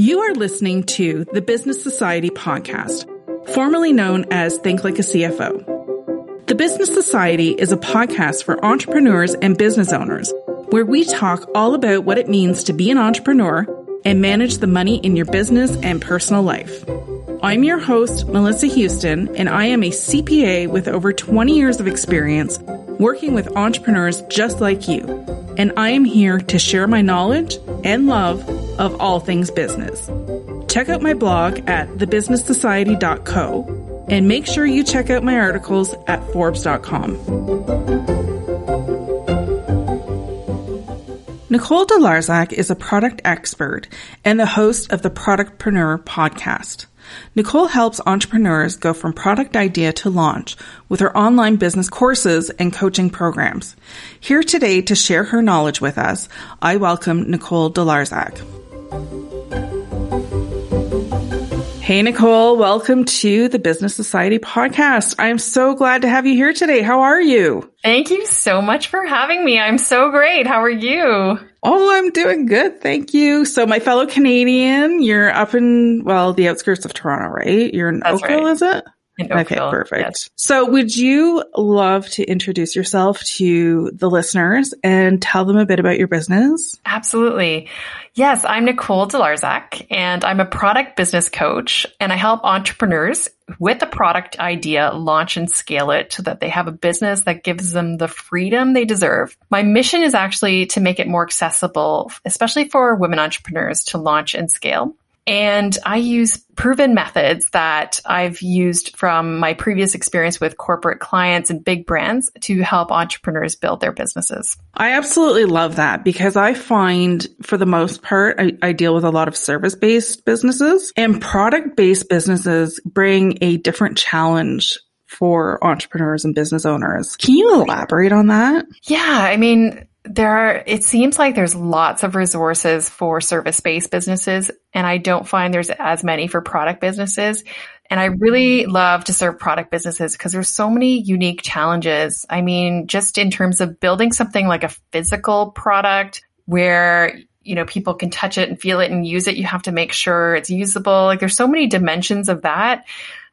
You are listening to the Business Society podcast, formerly known as Think Like a CFO. The Business Society is a podcast for entrepreneurs and business owners where we talk all about what it means to be an entrepreneur and manage the money in your business and personal life. I'm your host, Melissa Houston, and I am a CPA with over 20 years of experience working with entrepreneurs just like you. And I am here to share my knowledge and love of all things business. Check out my blog at thebusinesssociety.co and make sure you check out my articles at forbes.com. Nicole de Larzac is a product expert and the host of the Productpreneur podcast. Nicole helps entrepreneurs go from product idea to launch with her online business courses and coaching programs. Here today to share her knowledge with us, I welcome Nicole de Larzac. Hey, Nicole, welcome to the Business Society podcast. I'm so glad to have you here today. How are you? Thank you so much for having me. I'm so great. How are you? Oh, I'm doing good. Thank you. So my fellow Canadian, you're up in, well, the outskirts of Toronto, right? You're in That's Oakville, right. is it? Okay, perfect. Yes. So would you love to introduce yourself to the listeners and tell them a bit about your business? Absolutely. Yes, I'm Nicole de Larzac and I'm a product business coach and I help entrepreneurs with a product idea launch and scale it so that they have a business that gives them the freedom they deserve. My mission is actually to make it more accessible, especially for women entrepreneurs to launch and scale. And I use proven methods that I've used from my previous experience with corporate clients and big brands to help entrepreneurs build their businesses. I absolutely love that because I find for the most part, I, I deal with a lot of service based businesses and product based businesses bring a different challenge for entrepreneurs and business owners. Can you elaborate on that? Yeah. I mean, there are, it seems like there's lots of resources for service based businesses, and I don't find there's as many for product businesses. And I really love to serve product businesses because there's so many unique challenges. I mean, just in terms of building something like a physical product where you know people can touch it and feel it and use it you have to make sure it's usable like there's so many dimensions of that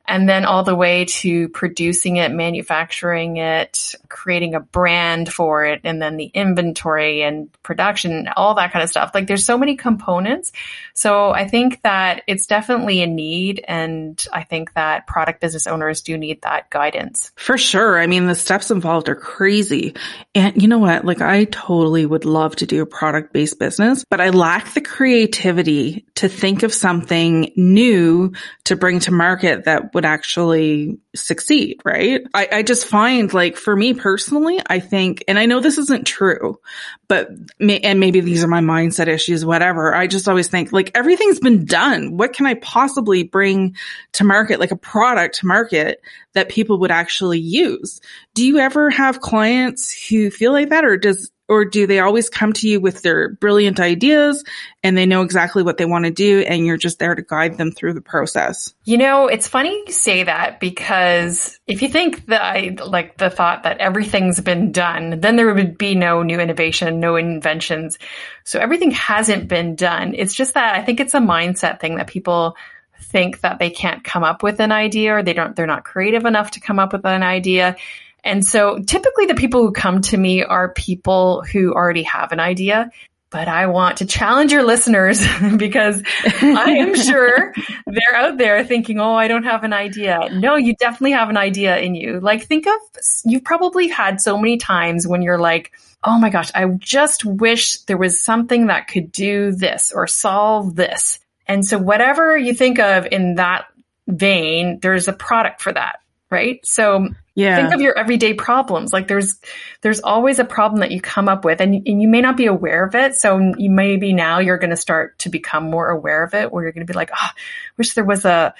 and then all the way to producing it, manufacturing it, creating a brand for it, and then the inventory and production, all that kind of stuff. Like there's so many components. So I think that it's definitely a need. And I think that product business owners do need that guidance. For sure. I mean, the steps involved are crazy. And you know what? Like I totally would love to do a product based business, but I lack the creativity to think of something new to bring to market that would actually succeed, right? I, I just find like for me personally, I think, and I know this isn't true, but, and maybe these are my mindset issues, whatever. I just always think like everything's been done. What can I possibly bring to market, like a product to market that people would actually use? Do you ever have clients who feel like that or does, or do they always come to you with their brilliant ideas and they know exactly what they want to do and you're just there to guide them through the process? You know, it's funny you say that because if you think that I like the thought that everything's been done, then there would be no new innovation, no inventions. So everything hasn't been done. It's just that I think it's a mindset thing that people think that they can't come up with an idea or they don't, they're not creative enough to come up with an idea. And so typically the people who come to me are people who already have an idea. But I want to challenge your listeners because I am sure they're out there thinking, Oh, I don't have an idea. No, you definitely have an idea in you. Like think of, you've probably had so many times when you're like, Oh my gosh, I just wish there was something that could do this or solve this. And so whatever you think of in that vein, there's a product for that, right? So yeah. Think of your everyday problems. Like there's, there's always a problem that you come up with and, and you may not be aware of it. So you maybe now you're going to start to become more aware of it where you're going to be like, oh, wish there was a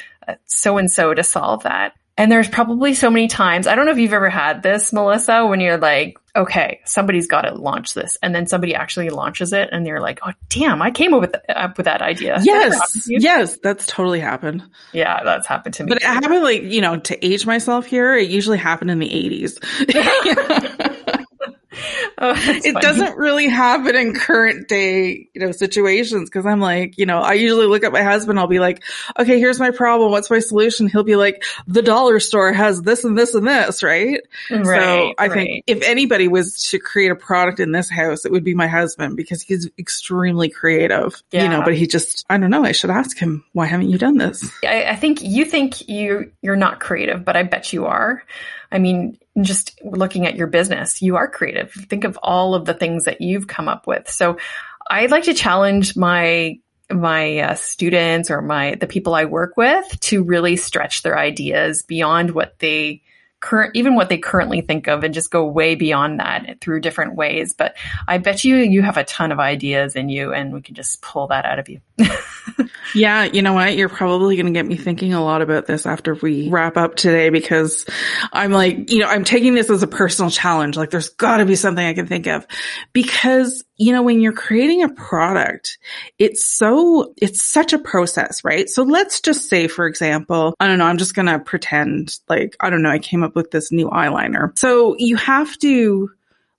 so and so to solve that. And there's probably so many times, I don't know if you've ever had this, Melissa, when you're like, okay, somebody's got to launch this. And then somebody actually launches it and they're like, oh, damn, I came up with, up with that idea. Yes. Yes. That's totally happened. Yeah. That's happened to me. But it happened like, you know, to age myself here, it usually happened in the 80s. oh, it funny. doesn't really happen in current day, you know, situations. Cause I'm like, you know, I usually look at my husband. I'll be like, okay, here's my problem. What's my solution? He'll be like, the dollar store has this and this and this, right? Right. So I right. think if anybody was to create a product in this house, it would be my husband because he's extremely creative, yeah. you know, but he just, I don't know. I should ask him, why haven't you done this? I, I think you think you, you're not creative, but I bet you are. I mean, just looking at your business, you are creative. Think of all of the things that you've come up with. So I'd like to challenge my my uh, students or my the people I work with to really stretch their ideas beyond what they current even what they currently think of and just go way beyond that through different ways but i bet you you have a ton of ideas in you and we can just pull that out of you yeah you know what you're probably going to get me thinking a lot about this after we wrap up today because i'm like you know i'm taking this as a personal challenge like there's got to be something i can think of because you know, when you're creating a product, it's so, it's such a process, right? So let's just say, for example, I don't know, I'm just going to pretend like, I don't know, I came up with this new eyeliner. So you have to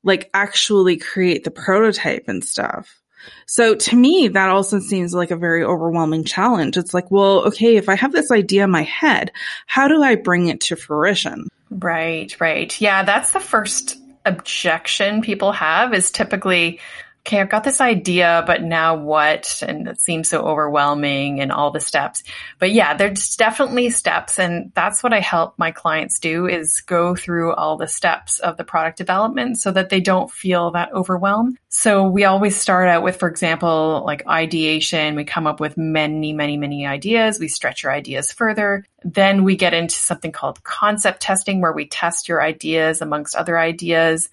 like actually create the prototype and stuff. So to me, that also seems like a very overwhelming challenge. It's like, well, okay, if I have this idea in my head, how do I bring it to fruition? Right, right. Yeah, that's the first objection people have is typically okay, I've got this idea, but now what? And it seems so overwhelming and all the steps. But yeah, there's definitely steps. And that's what I help my clients do is go through all the steps of the product development so that they don't feel that overwhelmed. So we always start out with, for example, like ideation. We come up with many, many, many ideas. We stretch your ideas further. Then we get into something called concept testing where we test your ideas amongst other ideas.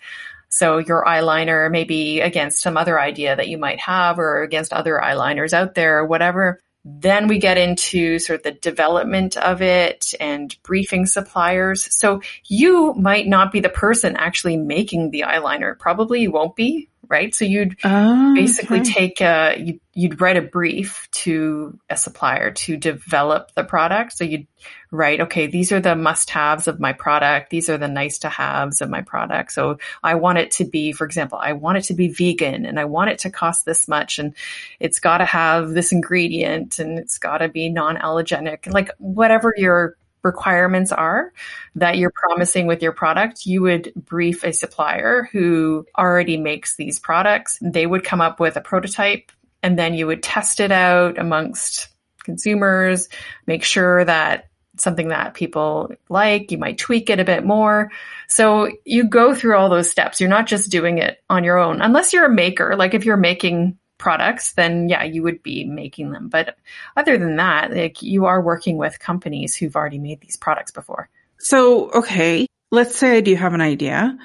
So your eyeliner maybe against some other idea that you might have or against other eyeliners out there or whatever. Then we get into sort of the development of it and briefing suppliers. So you might not be the person actually making the eyeliner. Probably you won't be, right? So you'd oh, basically okay. take a, you, you'd write a brief to a supplier to develop the product. So you'd write, okay, these are the must haves of my product. These are the nice to haves of my product. So I want it to be, for example, I want it to be vegan and I want it to cost this much and it's got to have this ingredient and it's got to be non allergenic, like whatever your requirements are that you're promising with your product, you would brief a supplier who already makes these products. They would come up with a prototype and then you would test it out amongst consumers, make sure that something that people like, you might tweak it a bit more. So you go through all those steps. You're not just doing it on your own, unless you're a maker. Like if you're making products, then yeah, you would be making them. But other than that, like you are working with companies who've already made these products before. So, okay, let's say I do have an idea.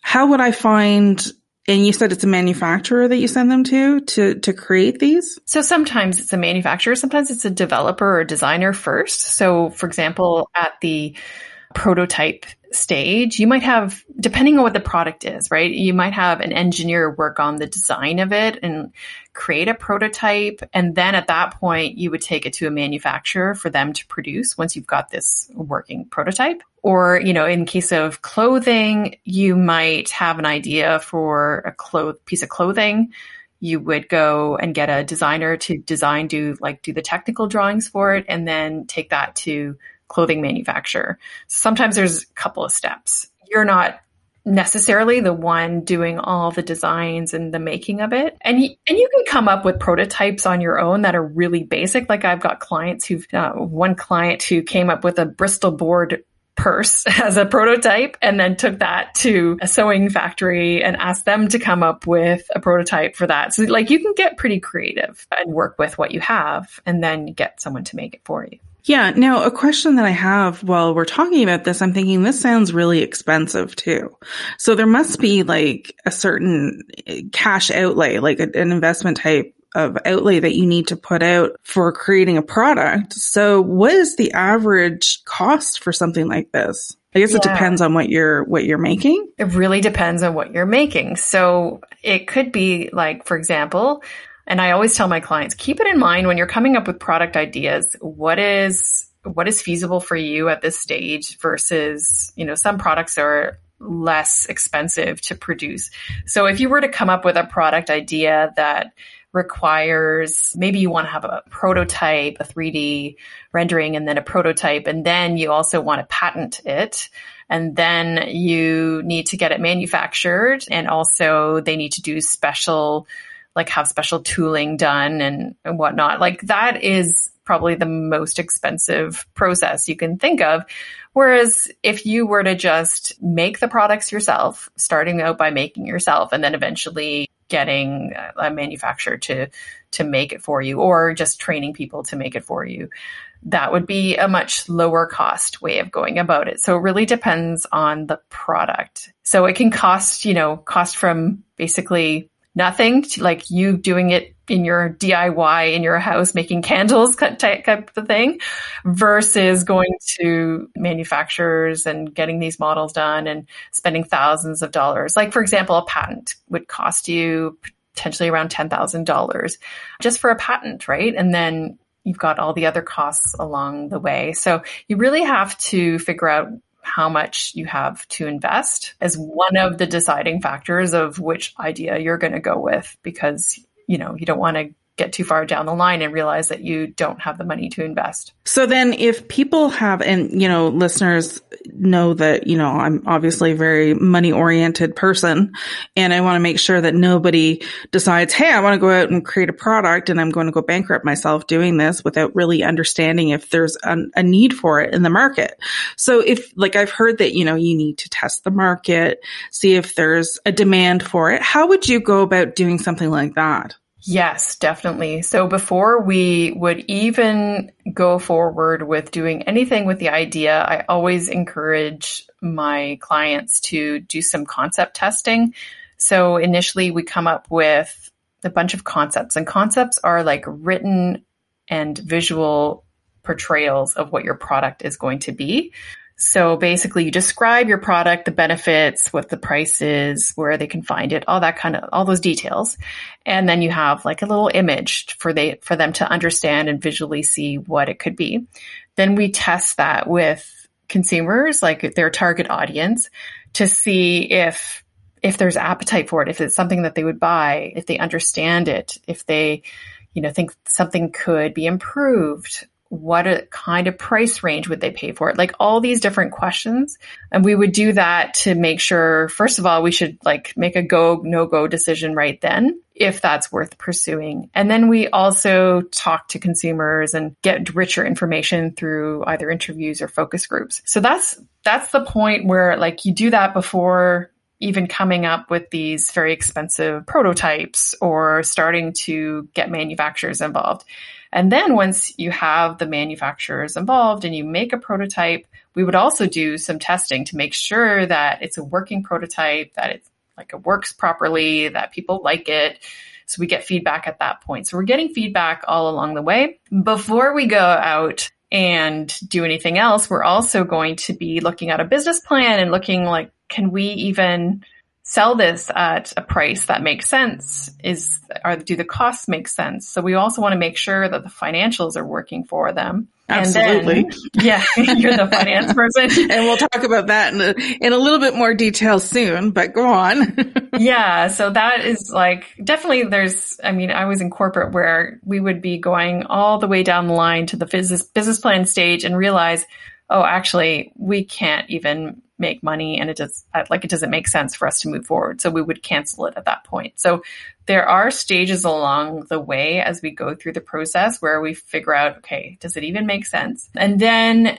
How would I find and you said it's a manufacturer that you send them to to to create these? So sometimes it's a manufacturer, sometimes it's a developer or designer first. So for example, at the prototype stage, you might have, depending on what the product is, right? You might have an engineer work on the design of it and create a prototype. And then at that point, you would take it to a manufacturer for them to produce once you've got this working prototype. Or, you know, in case of clothing, you might have an idea for a piece of clothing you would go and get a designer to design do like do the technical drawings for it and then take that to clothing manufacturer. Sometimes there's a couple of steps. You're not necessarily the one doing all the designs and the making of it. And you, and you can come up with prototypes on your own that are really basic. Like I've got clients who've, uh, one client who came up with a Bristol board purse as a prototype and then took that to a sewing factory and asked them to come up with a prototype for that. So like you can get pretty creative and work with what you have and then get someone to make it for you. Yeah. Now, a question that I have while we're talking about this, I'm thinking this sounds really expensive too. So there must be like a certain eh, cash outlay, like an investment type of outlay that you need to put out for creating a product. So what is the average cost for something like this? I guess yeah. it depends on what you're what you're making. It really depends on what you're making. So it could be like for example, and I always tell my clients, keep it in mind when you're coming up with product ideas, what is what is feasible for you at this stage versus, you know, some products are less expensive to produce. So if you were to come up with a product idea that requires maybe you want to have a prototype, a 3D rendering, and then a prototype, and then you also want to patent it. And then you need to get it manufactured, and also they need to do special, like have special tooling done and, and whatnot. Like that is probably the most expensive process you can think of. Whereas if you were to just make the products yourself, starting out by making yourself and then eventually getting a manufacturer to to make it for you or just training people to make it for you that would be a much lower cost way of going about it so it really depends on the product so it can cost you know cost from basically nothing to like you doing it in your DIY in your house making candles type of thing versus going to manufacturers and getting these models done and spending thousands of dollars. Like for example, a patent would cost you potentially around $10,000 just for a patent, right? And then you've got all the other costs along the way. So you really have to figure out how much you have to invest as one of the deciding factors of which idea you're going to go with because you know you don't want to get too far down the line and realize that you don't have the money to invest. So then if people have, and you know, listeners know that, you know, I'm obviously a very money oriented person and I want to make sure that nobody decides, Hey, I want to go out and create a product and I'm going to go bankrupt myself doing this without really understanding if there's a, a need for it in the market. So if, like I've heard that, you know, you need to test the market, see if there's a demand for it. How would you go about doing something like that? Yes, definitely. So before we would even go forward with doing anything with the idea, I always encourage my clients to do some concept testing. So initially we come up with a bunch of concepts and concepts are like written and visual portrayals of what your product is going to be. So basically you describe your product, the benefits, what the price is, where they can find it, all that kind of, all those details. And then you have like a little image for they, for them to understand and visually see what it could be. Then we test that with consumers, like their target audience to see if, if there's appetite for it, if it's something that they would buy, if they understand it, if they, you know, think something could be improved what a kind of price range would they pay for it? Like all these different questions. And we would do that to make sure, first of all, we should like make a go, no go decision right then if that's worth pursuing. And then we also talk to consumers and get richer information through either interviews or focus groups. So that's, that's the point where like you do that before even coming up with these very expensive prototypes or starting to get manufacturers involved. And then once you have the manufacturers involved and you make a prototype, we would also do some testing to make sure that it's a working prototype, that it's like it works properly, that people like it. So we get feedback at that point. So we're getting feedback all along the way. Before we go out and do anything else, we're also going to be looking at a business plan and looking like, can we even sell this at a price that makes sense is or do the costs make sense? So we also want to make sure that the financials are working for them. Absolutely then, yeah you're the finance person. And we'll talk about that in a, in a little bit more detail soon but go on. Yeah so that is like definitely there's i mean i was in corporate where we would be going all the way down the line to the business business plan stage and realize oh actually we can't even make money and it does uh, like it doesn't make sense for us to move forward. So we would cancel it at that point. So there are stages along the way as we go through the process where we figure out, okay, does it even make sense? And then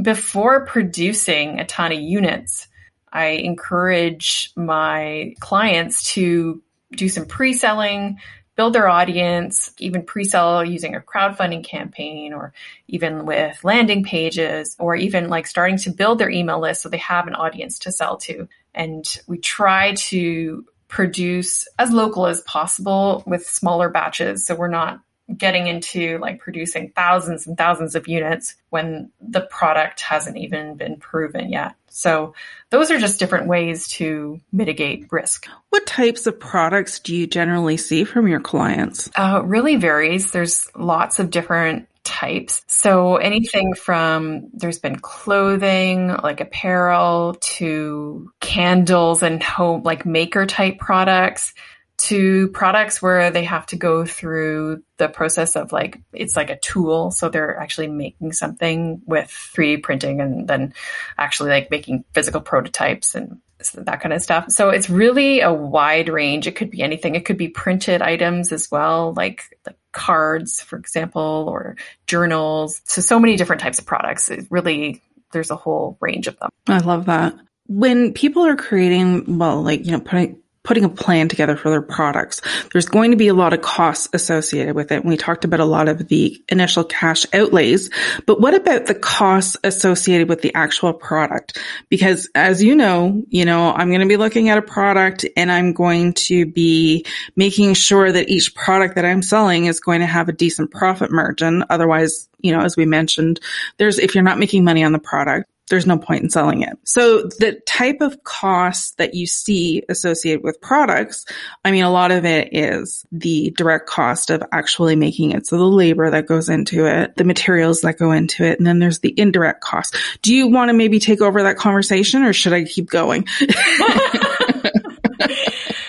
before producing a ton of units, I encourage my clients to do some pre-selling, build their audience, even pre-sell using a crowdfunding campaign or even with landing pages or even like starting to build their email list so they have an audience to sell to. And we try to produce as local as possible with smaller batches. So we're not getting into like producing thousands and thousands of units when the product hasn't even been proven yet. So those are just different ways to mitigate risk. What types of products do you generally see from your clients? Uh, really varies. There's lots of different types. So anything from there's been clothing, like apparel to candles and home, like maker type products to products where they have to go through the process of like it's like a tool. So they're actually making something with 3d printing and then actually like making physical prototypes and that kind of stuff. So it's really a wide range. It could be anything. It could be printed items as well like like cards for example or journals. So so many different types of products. It really there's a whole range of them. I love that. When people are creating well like you know putting putting a plan together for their products. There's going to be a lot of costs associated with it. And we talked about a lot of the initial cash outlays, but what about the costs associated with the actual product? Because as you know, you know, I'm going to be looking at a product and I'm going to be making sure that each product that I'm selling is going to have a decent profit margin. Otherwise, you know, as we mentioned, there's, if you're not making money on the product, there's no point in selling it. So the type of costs that you see associated with products, I mean, a lot of it is the direct cost of actually making it. So the labor that goes into it, the materials that go into it, and then there's the indirect cost. Do you want to maybe take over that conversation or should I keep going?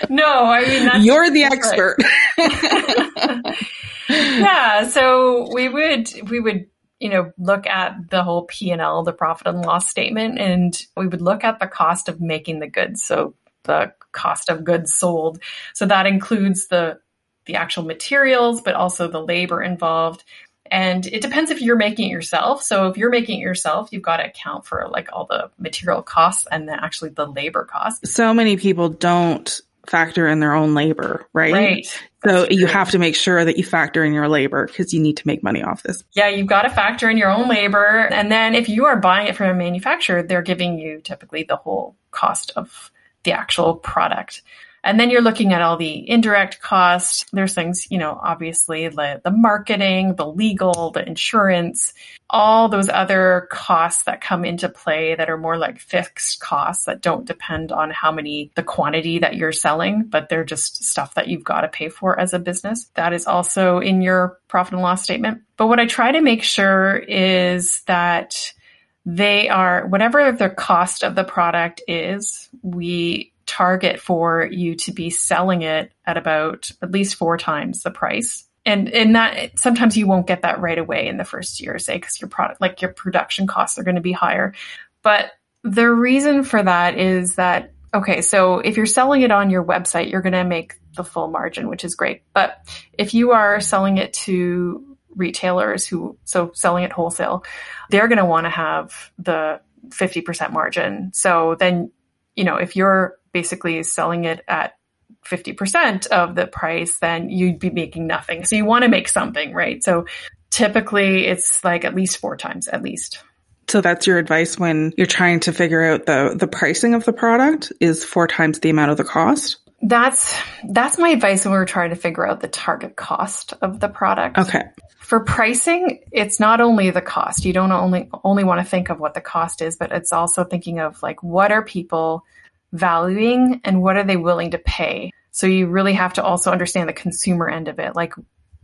no, I mean, you're the expert. yeah. So we would, we would you know, look at the whole P&L, the profit and loss statement, and we would look at the cost of making the goods. So the cost of goods sold. So that includes the the actual materials, but also the labor involved. And it depends if you're making it yourself. So if you're making it yourself, you've got to account for like all the material costs and then actually the labor costs. So many people don't factor in their own labor, right? Right. So you have to make sure that you factor in your labor because you need to make money off this. Yeah, you've got to factor in your own labor. And then if you are buying it from a manufacturer, they're giving you typically the whole cost of the actual product. And then you're looking at all the indirect costs. There's things, you know, obviously the, the marketing, the legal, the insurance, all those other costs that come into play that are more like fixed costs that don't depend on how many, the quantity that you're selling, but they're just stuff that you've got to pay for as a business. That is also in your profit and loss statement. But what I try to make sure is that they are, whatever the cost of the product is, we target for you to be selling it at about at least four times the price. And and that sometimes you won't get that right away in the first year, say, because your product like your production costs are going to be higher. But the reason for that is that okay, so if you're selling it on your website, you're going to make the full margin, which is great. But if you are selling it to retailers who so selling it wholesale, they're going to want to have the 50% margin. So then, you know, if you're basically selling it at 50% of the price, then you'd be making nothing. So you want to make something, right? So typically it's like at least four times, at least. So that's your advice when you're trying to figure out the, the pricing of the product is four times the amount of the cost? That's, that's my advice when we're trying to figure out the target cost of the product. Okay. For pricing, it's not only the cost. You don't only, only want to think of what the cost is, but it's also thinking of like, what are people valuing and what are they willing to pay. So you really have to also understand the consumer end of it. Like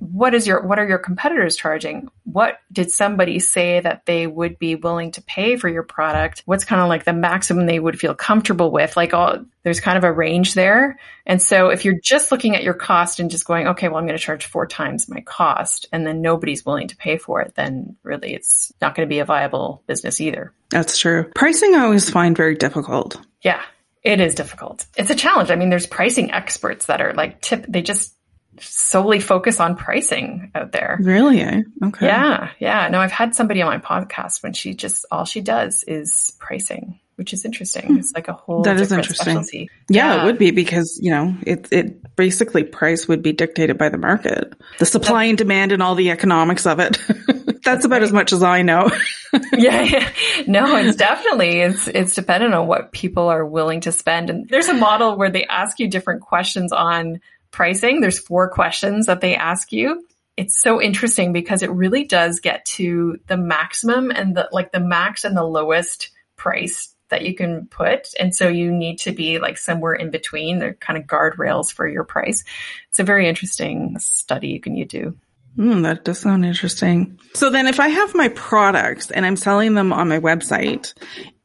what is your what are your competitors charging? What did somebody say that they would be willing to pay for your product? What's kind of like the maximum they would feel comfortable with? Like all there's kind of a range there. And so if you're just looking at your cost and just going, okay, well I'm going to charge four times my cost and then nobody's willing to pay for it, then really it's not going to be a viable business either. That's true. Pricing I always find very difficult. Yeah. It is difficult. It's a challenge. I mean, there's pricing experts that are like tip, they just solely focus on pricing out there. Really? Eh? Okay. Yeah. Yeah. No, I've had somebody on my podcast when she just, all she does is pricing, which is interesting. Hmm. It's like a whole that is interesting. Specialty. Yeah, yeah, it would be because, you know, it, it basically price would be dictated by the market, the supply and demand and all the economics of it. That's about as much as I know. yeah, yeah, no, it's definitely it's it's dependent on what people are willing to spend. And there's a model where they ask you different questions on pricing. There's four questions that they ask you. It's so interesting because it really does get to the maximum and the like the max and the lowest price that you can put. And so you need to be like somewhere in between. They're kind of guardrails for your price. It's a very interesting study you can you do. Mm, that does sound interesting. So then if I have my products and I'm selling them on my website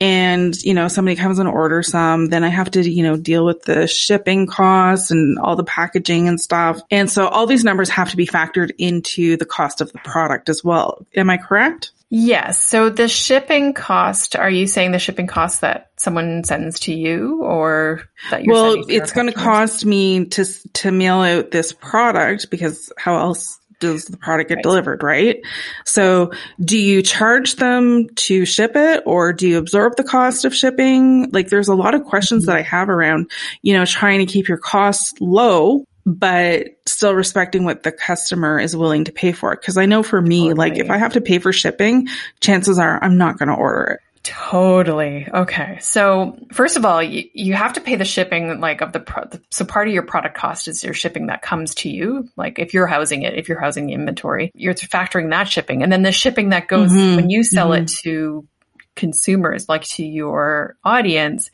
and, you know, somebody comes and orders some, then I have to, you know, deal with the shipping costs and all the packaging and stuff. And so all these numbers have to be factored into the cost of the product as well. Am I correct? Yes. So the shipping cost, are you saying the shipping cost that someone sends to you or that you're Well, it's going to cost me to to mail out this product because how else does the product get right. delivered, right? So do you charge them to ship it or do you absorb the cost of shipping? Like there's a lot of questions mm-hmm. that I have around, you know, trying to keep your costs low, but still respecting what the customer is willing to pay for it. Cause I know for me, totally. like if I have to pay for shipping, chances are I'm not going to order it. Totally. Okay. So first of all, you, you have to pay the shipping like of the pro- so part of your product cost is your shipping that comes to you. Like if you're housing it, if you're housing the inventory, you're factoring that shipping, and then the shipping that goes mm-hmm. when you sell mm-hmm. it to consumers, like to your audience.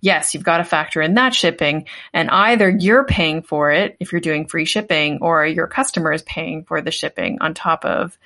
Yes, you've got to factor in that shipping, and either you're paying for it if you're doing free shipping, or your customer is paying for the shipping on top of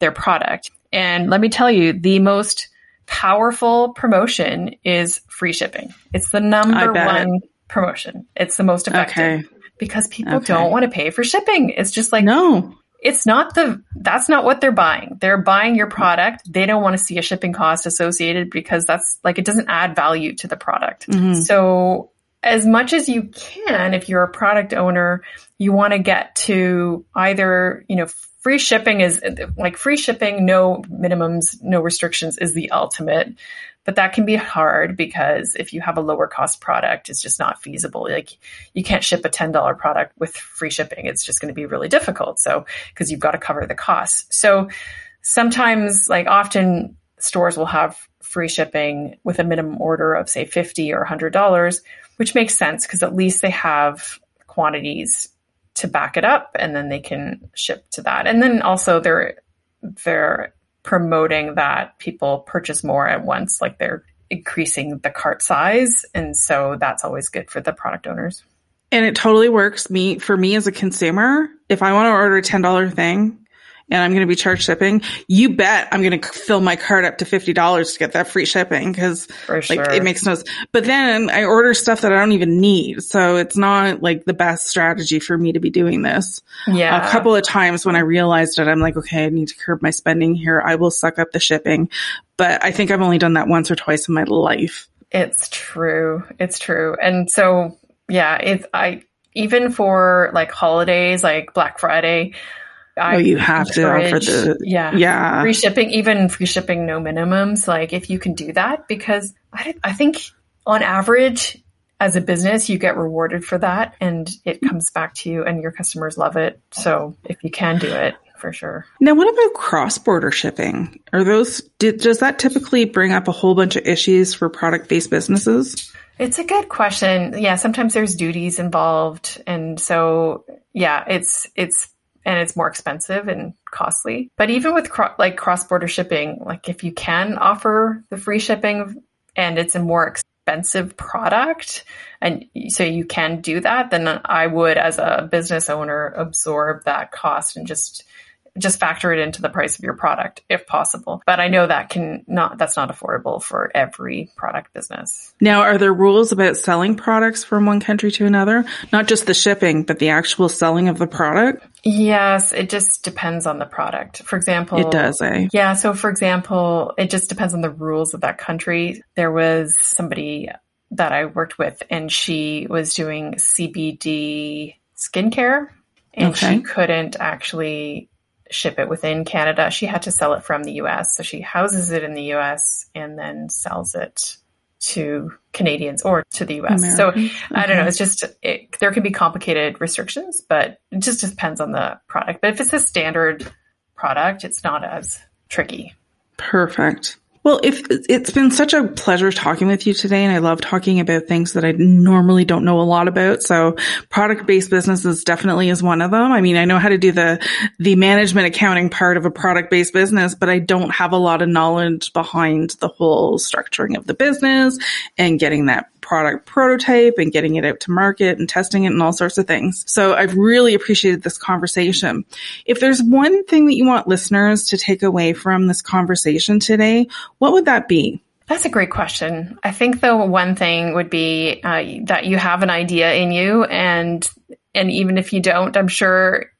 their product. And let me tell you, the most powerful promotion is free shipping. It's the number one promotion. It's the most effective okay. because people okay. don't want to pay for shipping. It's just like, no, it's not the, that's not what they're buying. They're buying your product. They don't want to see a shipping cost associated because that's like, it doesn't add value to the product. Mm-hmm. So as much as you can, if you're a product owner, you want to get to either, you know, free shipping is like free shipping, no minimums, no restrictions is the ultimate. But that can be hard because if you have a lower cost product, it's just not feasible. Like you can't ship a $10 product with free shipping. It's just going to be really difficult. So, because you've got to cover the costs. So sometimes, like often stores will have free shipping with a minimum order of say 50 or $100, which makes sense because at least they have quantities to back it up and then they can ship to that. And then also they're they're promoting that people purchase more at once, like they're increasing the cart size. And so that's always good for the product owners. And it totally works me for me as a consumer. If I want to order a $10 thing, and I'm going to be charged shipping, you bet I'm going to fill my cart up to $50 to get that free shipping because like it makes no sense. But then I order stuff that I don't even need. So it's not like the best strategy for me to be doing this. Yeah. A couple of times when I realized it, I'm like, okay, I need to curb my spending here. I will suck up the shipping. But I think I've only done that once or twice in my life. It's true. It's true. And so, yeah, it's, I, even for like holidays, like Black Friday, I oh, you have to offer the yeah yeah free shipping, even free shipping, no minimums. Like if you can do that, because I I think on average as a business you get rewarded for that, and it comes back to you, and your customers love it. So if you can do it, for sure. Now, what about cross border shipping? Are those did, does that typically bring up a whole bunch of issues for product based businesses? It's a good question. Yeah, sometimes there's duties involved, and so yeah, it's it's and it's more expensive and costly. But even with cro- like cross border shipping, like if you can offer the free shipping and it's a more expensive product and so you can do that, then I would as a business owner absorb that cost and just just factor it into the price of your product if possible. But I know that can not, that's not affordable for every product business. Now, are there rules about selling products from one country to another? Not just the shipping, but the actual selling of the product? Yes, it just depends on the product. For example, it does, eh? Yeah. So for example, it just depends on the rules of that country. There was somebody that I worked with and she was doing CBD skincare and okay. she couldn't actually ship it within Canada. She had to sell it from the US. So she houses it in the US and then sells it to Canadians or to the US. American. So. I don't know. It's just, it, there can be complicated restrictions, but it just depends on the product. But if it's a standard product, it's not as tricky. Perfect. Well, if it's been such a pleasure talking with you today and I love talking about things that I normally don't know a lot about. So product based businesses definitely is one of them. I mean, I know how to do the, the management accounting part of a product based business, but I don't have a lot of knowledge behind the whole structuring of the business and getting that product prototype and getting it out to market and testing it and all sorts of things. So I've really appreciated this conversation. If there's one thing that you want listeners to take away from this conversation today, what would that be? That's a great question. I think the one thing would be uh, that you have an idea in you, and and even if you don't, I'm sure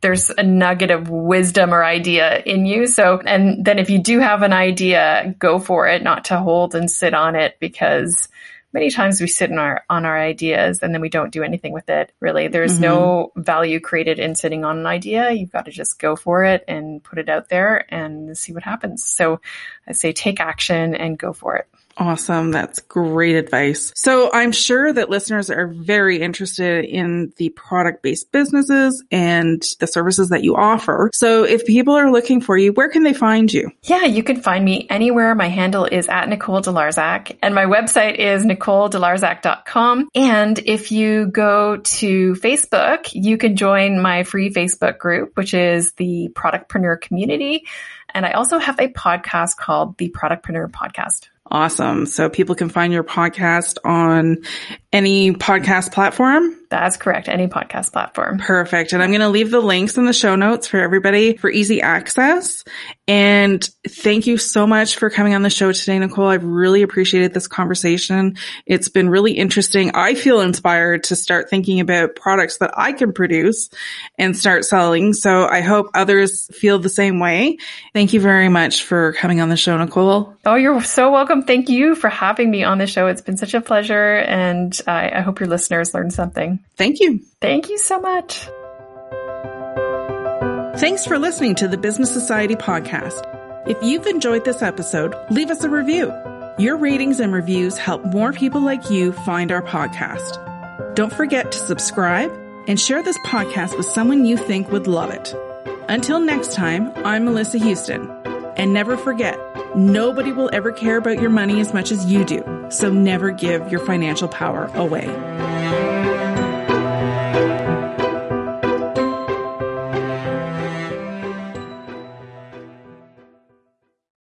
there's a nugget of wisdom or idea in you. So, and then if you do have an idea, go for it, not to hold and sit on it because many times we sit on our on our ideas and then we don't do anything with it really. There's mm-hmm. no value created in sitting on an idea. You've got to just go for it and put it out there and see what happens. So i say take action and go for it Awesome. That's great advice. So I'm sure that listeners are very interested in the product based businesses and the services that you offer. So if people are looking for you, where can they find you? Yeah, you can find me anywhere. My handle is at Nicole Delarzac and my website is NicoleDelarzac.com. And if you go to Facebook, you can join my free Facebook group, which is the Productpreneur Community. And I also have a podcast called the Productpreneur Podcast. Awesome. So people can find your podcast on any podcast platform? That's correct. Any podcast platform. Perfect. And I'm going to leave the links in the show notes for everybody for easy access. And thank you so much for coming on the show today, Nicole. I've really appreciated this conversation. It's been really interesting. I feel inspired to start thinking about products that I can produce and start selling. So I hope others feel the same way. Thank you very much for coming on the show, Nicole. Oh, you're so welcome. Thank you for having me on the show. It's been such a pleasure. And I, I hope your listeners learned something. Thank you. Thank you so much. Thanks for listening to the Business Society podcast. If you've enjoyed this episode, leave us a review. Your ratings and reviews help more people like you find our podcast. Don't forget to subscribe and share this podcast with someone you think would love it. Until next time, I'm Melissa Houston. And never forget, nobody will ever care about your money as much as you do. So never give your financial power away.